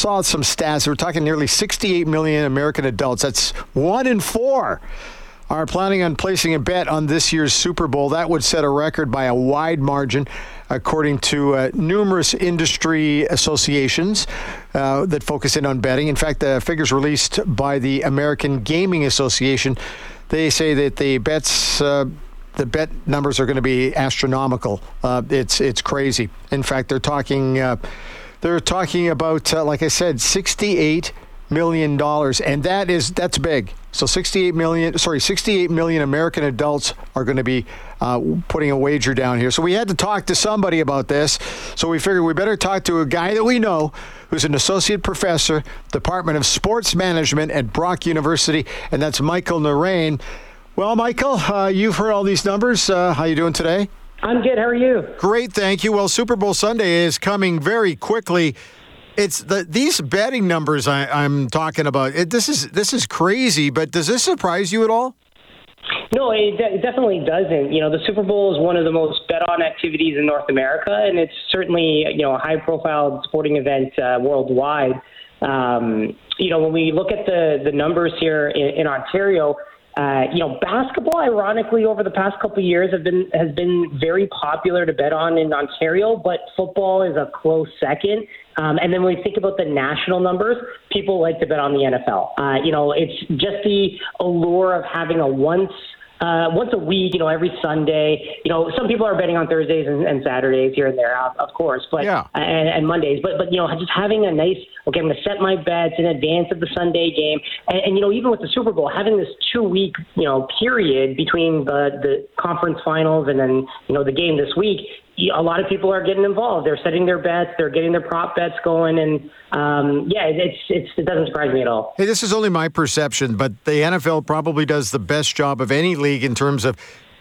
saw some stats. We're talking nearly 68 million American adults. That's one in four are planning on placing a bet on this year's Super Bowl. That would set a record by a wide margin, according to uh, numerous industry associations uh, that focus in on betting. In fact, the figures released by the American Gaming Association, they say that the bets. Uh, the bet numbers are going to be astronomical. Uh, it's it's crazy. In fact, they're talking uh, they're talking about uh, like I said, 68 million dollars, and that is that's big. So 68 million, sorry, 68 million American adults are going to be uh, putting a wager down here. So we had to talk to somebody about this. So we figured we better talk to a guy that we know who's an associate professor, Department of Sports Management at Brock University, and that's Michael Naraine. Well, Michael, uh, you've heard all these numbers. Uh, how you doing today? I'm good. How are you? Great, thank you. Well, Super Bowl Sunday is coming very quickly. It's the these betting numbers I, am talking about. It, this is this is crazy. But does this surprise you at all? No, it, de- it definitely doesn't. You know, the Super Bowl is one of the most bet-on activities in North America, and it's certainly you know a high-profile sporting event uh, worldwide. Um, you know, when we look at the the numbers here in, in Ontario uh, you know, basketball, ironically, over the past couple of years, have been has been very popular to bet on in Ontario, but football is a close second. Um, and then when we think about the national numbers, people like to bet on the NFL. Uh, you know, it's just the allure of having a once uh, once a week, you know, every Sunday. You know, some people are betting on Thursdays and, and Saturdays here and there, of, course, but yeah. and, and Mondays. But but you know, just having a nice okay, I'm going to set my bets in advance of the Sunday game, and, and you know, even with the Super Bowl, having this two week you know period between the the conference finals and then you know the game this week, a lot of people are getting involved. They're setting their bets. They're getting their prop bets going, and um, yeah, it's, it's it doesn't surprise me at all. Hey, this is only my perception, but the NFL probably does the best job of any league in terms of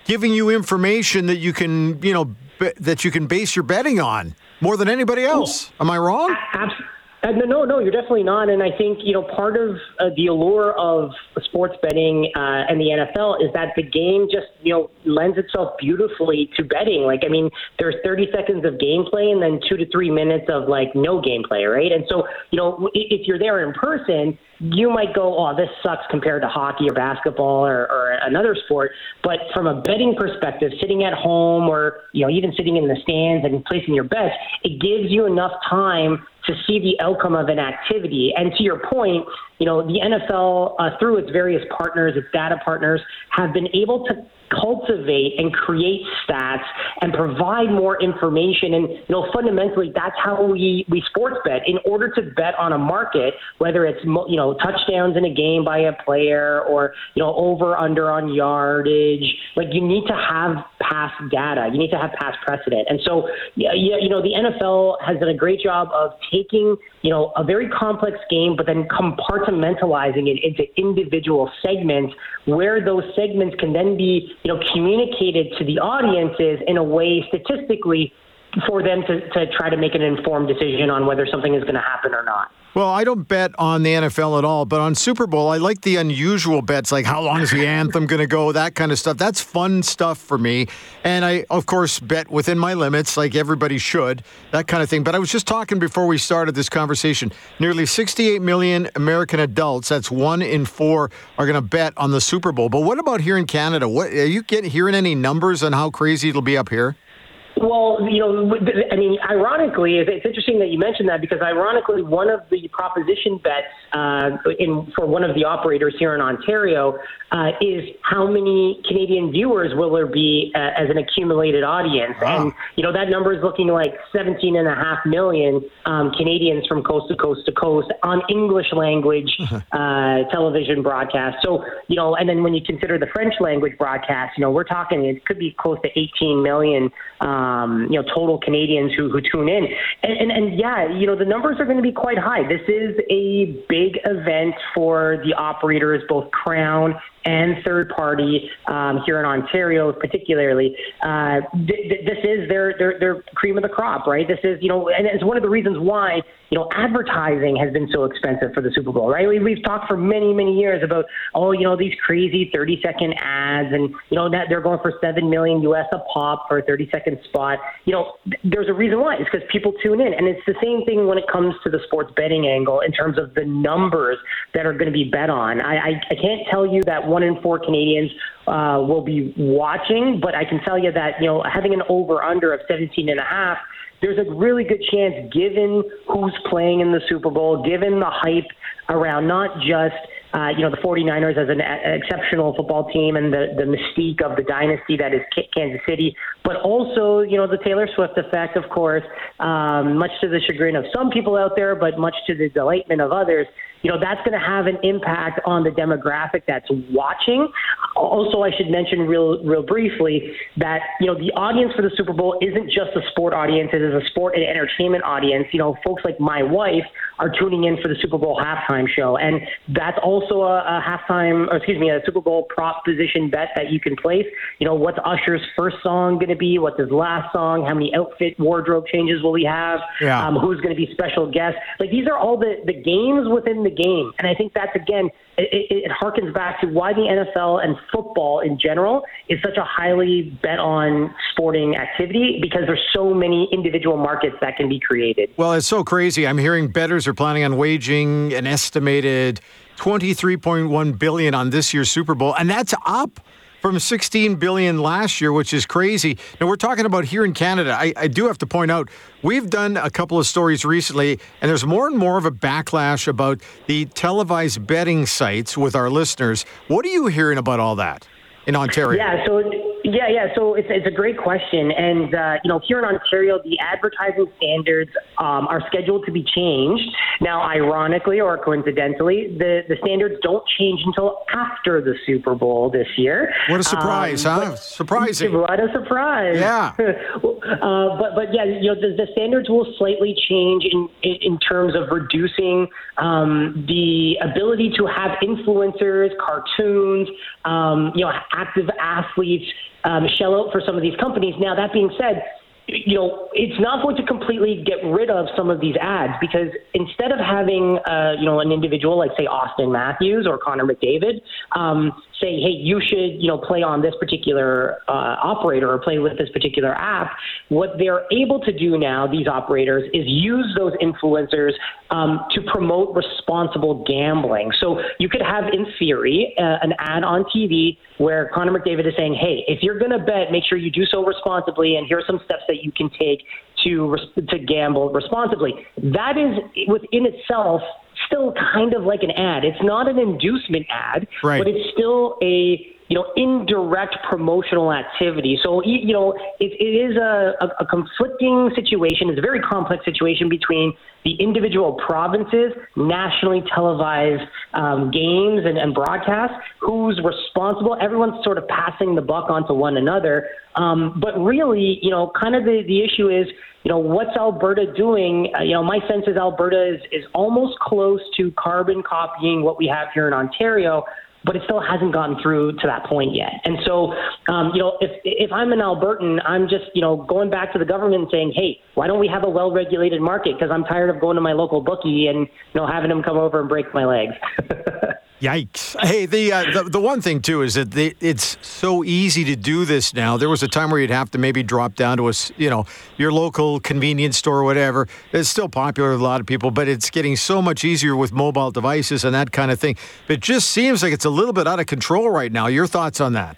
giving you information that you can, you know, b- that you can base your betting on more than anybody else. Am I wrong? Absolutely. Uh, no, no, no, you're definitely not. And I think you know part of uh, the allure of sports betting uh, and the NFL is that the game just you know lends itself beautifully to betting. Like, I mean, there's 30 seconds of gameplay and then two to three minutes of like no gameplay, right? And so you know if you're there in person, you might go, oh, this sucks compared to hockey or basketball or, or another sport. But from a betting perspective, sitting at home or you know even sitting in the stands and placing your bets, it gives you enough time to see the outcome of an activity. And to your point, you know, the NFL, uh, through its various partners, its data partners, have been able to cultivate and create stats and provide more information. And you know, fundamentally, that's how we we sports bet. In order to bet on a market, whether it's you know touchdowns in a game by a player or you know over under on yardage, like you need to have past data. You need to have past precedent. And so, yeah, you know, the NFL has done a great job of taking you know a very complex game, but then compartmentalizing it into individual segments where those segments can then be you know, communicated to the audiences in a way statistically for them to, to try to make an informed decision on whether something is going to happen or not. Well, I don't bet on the NFL at all, but on Super Bowl, I like the unusual bets, like how long is the anthem going to go, that kind of stuff. That's fun stuff for me. And I, of course, bet within my limits, like everybody should, that kind of thing. But I was just talking before we started this conversation. Nearly 68 million American adults, that's one in four, are going to bet on the Super Bowl. But what about here in Canada? What Are you getting hearing any numbers on how crazy it'll be up here? Well, you know, I mean, ironically, it's interesting that you mentioned that because ironically, one of the proposition bets uh, in for one of the operators here in Ontario uh, is how many Canadian viewers will there be uh, as an accumulated audience, wow. and you know that number is looking like 17 and a half million um, Canadians from coast to coast to coast on English language uh, television broadcast. So you know, and then when you consider the French language broadcast, you know, we're talking it could be close to 18 million. Um, um, you know, total Canadians who, who tune in. And, and, and yeah, you know, the numbers are going to be quite high. This is a big event for the operators, both Crown and third party um, here in Ontario, particularly. Uh, th- th- this is their, their their cream of the crop, right? This is you know, and it's one of the reasons why you know, advertising has been so expensive for the Super Bowl, right? We, we've talked for many, many years about, oh, you know, these crazy 30 second ads and, you know, that they're going for 7 million US a pop for a 30 second spot. You know, there's a reason why. It's because people tune in. And it's the same thing when it comes to the sports betting angle in terms of the numbers that are going to be bet on. I, I, I can't tell you that one in four Canadians uh, will be watching, but I can tell you that, you know, having an over under of 17 and a half there's a really good chance, given who's playing in the Super Bowl, given the hype around not just uh, you know the 49ers as an, exceptional football team and the the mystique of the dynasty that is Kansas City, but also you know the Taylor Swift effect, of course, um, much to the chagrin of some people out there, but much to the delightment of others you know, that's going to have an impact on the demographic that's watching. Also, I should mention real, real briefly that, you know, the audience for the Super Bowl isn't just a sport audience, it is a sport and entertainment audience. You know, folks like my wife are tuning in for the Super Bowl halftime show. And that's also a, a halftime, or excuse me, a Super Bowl prop position bet that you can place. You know, what's Usher's first song going to be? What's his last song? How many outfit wardrobe changes will he have? Yeah. Um, who's going to be special guests? Like, these are all the, the games within the the game. And I think that's, again, it, it, harkens back to why the NFL and football in general is such a highly bet on sporting activity because there's so many individual markets that can be created. Well, it's so crazy. I'm hearing bettors are planning on waging an estimated 23.1 billion on this year's Super Bowl, and that's up from 16 billion last year, which is crazy. Now we're talking about here in Canada. I, I, do have to point out we've done a couple of stories recently, and there's more and more of a backlash about the televised betting sites with our listeners. What are you hearing about all that in Ontario? Yeah, so yeah, yeah. So it's, it's a great question. And, uh, you know, here in Ontario, the advertising standards um, are scheduled to be changed. Now, ironically or coincidentally, the, the standards don't change until after the Super Bowl this year. What a surprise, um, huh? Surprising. What a surprise. Yeah. uh, but, but yeah, you know, the, the standards will slightly change in, in, terms of reducing um, the ability to have influencers, cartoons, um, you know, active athletes um, shell out for some of these companies. Now, that being said, you know, it's not going to completely get rid of some of these ads because instead of having, uh, you know, an individual like say Auston Matthews or Connor McDavid um, say, hey, you should, you know, play on this particular uh, operator or play with this particular app. What they're able to do now, these operators, is use those influencers um, to promote responsible gambling. So you could have, in theory, uh, an ad on TV where Connor McDavid is saying, hey, if you're going to bet, make sure you do so responsibly, and here are some steps that you can take to to gamble responsibly. That is within itself still kind of like an ad. It's not an inducement ad, right. but it's still a you know indirect promotional activity. So you know it, it is a, a, conflicting situation. It's a very complex situation between the individual provinces, nationally televised um, games and, and broadcasts, who's responsible. Everyone's sort of passing the buck onto one another. Um, but really, you know, kind of the, the issue is you know, what's Alberta doing? Uh, you know, my sense is Alberta is, is almost close to carbon copying what we have here in Ontario, but it still hasn't gotten through to that point yet. And so, um, you know, if if I'm an Albertan, I'm just you know going back to the government and saying, hey, why don't we have a well-regulated market? Because I'm tired of going to my local bookie and you know having them come over and break my legs. Yikes! Hey, the, uh, the the one thing too is that it's so easy to do this now. There was a time where you'd have to maybe drop down to a you know your local convenience store or whatever. It's still popular with a lot of people, but it's getting so much easier with mobile devices and that kind of thing. It just seems like it's a little bit out of control right now. Your thoughts on that?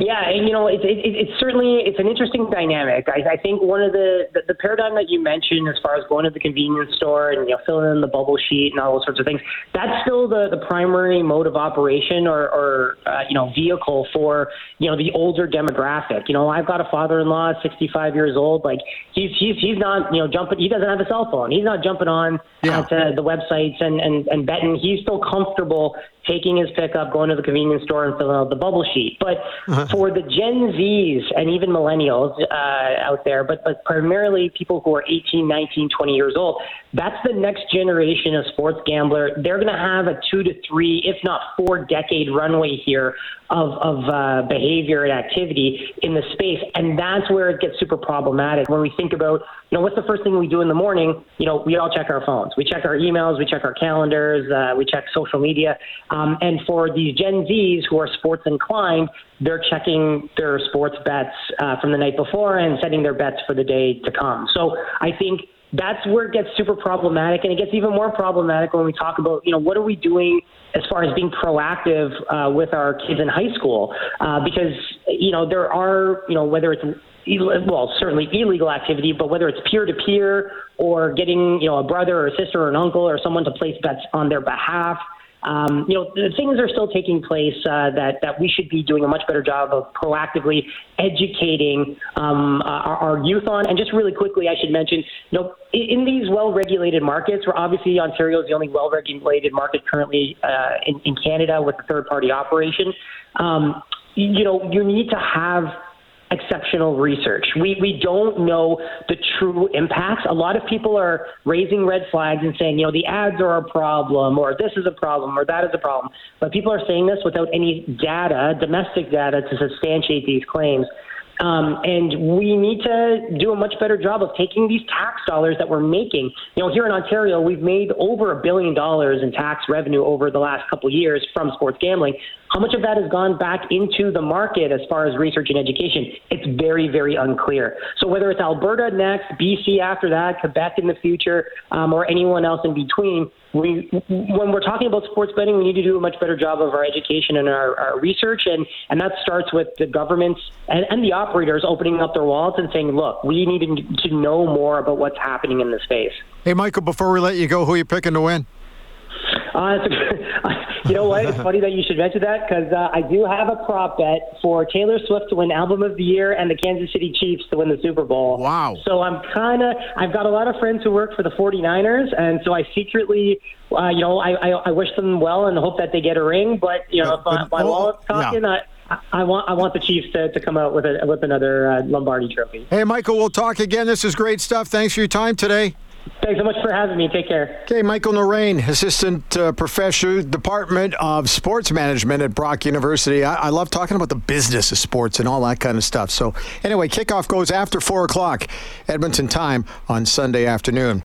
Yeah, and you know, it's it, it's certainly it's an interesting dynamic. I, I think one of the, the, the paradigm that you mentioned, as far as going to the convenience store and you know filling in the bubble sheet and all those sorts of things, that's still the, the primary mode of operation or, or uh, you know vehicle for you know the older demographic. You know, I've got a father-in-law, 65 years old. Like he's he's he's not you know jumping. He doesn't have a cell phone. He's not jumping on yeah. the websites and and and betting. He's still comfortable taking his pickup, going to the convenience store, and filling out the bubble sheet. But uh-huh. for the Gen Zs and even millennials uh, out there, but but primarily people who are 18, 19, 20 years old, that's the next generation of sports gambler. They're going to have a two to three, if not four decade runway here of, of uh, behavior and activity in the space. And that's where it gets super problematic when we think about, you know, what's the first thing we do in the morning? You know, we all check our phones. We check our emails, we check our calendars, uh, we check social media. Um, and for these Gen Zs who are sports inclined, they're checking their sports bets uh, from the night before and setting their bets for the day to come. So I think that's where it gets super problematic, and it gets even more problematic when we talk about, you know, what are we doing as far as being proactive uh, with our kids in high school? Uh, because you know there are, you know, whether it's well, certainly illegal activity, but whether it's peer to peer or getting, you know, a brother or a sister or an uncle or someone to place bets on their behalf, um, you know, things are still taking place uh, that that we should be doing a much better job of proactively educating um, our, our, youth on. And just really quickly, I should mention, you know, in, in these well-regulated markets, where obviously Ontario is the only well-regulated market currently uh, in, in, Canada with a third-party operation. Um, you know, you need to have exceptional research. We, we don't know the true impacts. A lot of people are raising red flags and saying, you know, the ads are a problem, or this is a problem, or that is a problem. But people are saying this without any data, domestic data, to substantiate these claims. Um, and we need to do a much better job of taking these tax dollars that we're making. You know, here in Ontario, we've made over a billion dollars in tax revenue over the last couple of years from sports gambling. How much of that has gone back into the market as far as research and education? It's very, very unclear. So whether it's Alberta next, BC after that, Quebec in the future, um, or anyone else in between, we, when we're talking about sports betting, we need to do a much better job of our education and our, our research, and, and that starts with the governments and, and the operators opening up their wallets and saying, look, we need to, know more about what's happening in the space. Hey, Michael, before we let you go, who are you picking to win? Uh, you know what? It's funny that you should mention that because uh, I do have a prop bet for Taylor Swift to win Album of the Year and the Kansas City Chiefs to win the Super Bowl. Wow. So I'm kind of, I've got a lot of friends who work for the 49ers, and so I secretly, uh, you know, I, I, I wish them well and hope that they get a ring. But, you know, but, if my, wallet's talking, yeah. I, I want I want the Chiefs to, to come out with a, with another uh, Lombardi trophy. Hey, Michael, we'll talk again. This is great stuff. Thanks for your time today. Thanks so much for having me. Take care. Okay, Michael Naraine, Assistant uh, Professor, Department of Sports Management at Brock University. I-, I love talking about the business of sports and all that kind of stuff. So, anyway, kickoff goes after 4 o'clock Edmonton time on Sunday afternoon.